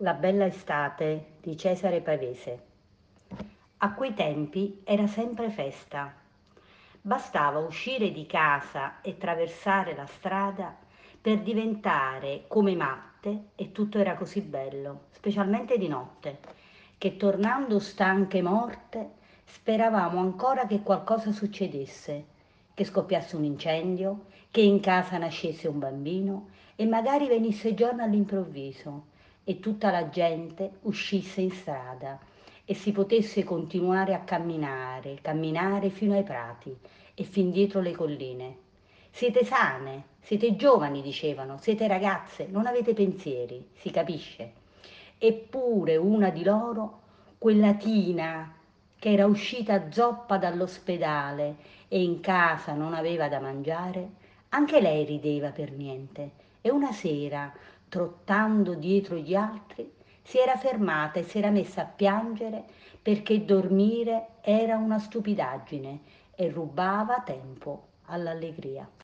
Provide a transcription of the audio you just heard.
La bella estate di Cesare Pavese. A quei tempi era sempre festa. Bastava uscire di casa e traversare la strada per diventare come matte e tutto era così bello, specialmente di notte, che tornando stanche e morte speravamo ancora che qualcosa succedesse, che scoppiasse un incendio, che in casa nascesse un bambino e magari venisse giorno all'improvviso e tutta la gente uscisse in strada e si potesse continuare a camminare, camminare fino ai prati e fin dietro le colline. Siete sane, siete giovani, dicevano, siete ragazze, non avete pensieri, si capisce. Eppure una di loro, quella Tina, che era uscita zoppa dall'ospedale e in casa non aveva da mangiare, anche lei rideva per niente. E una sera, trottando dietro gli altri, si era fermata e si era messa a piangere perché dormire era una stupidaggine e rubava tempo all'allegria.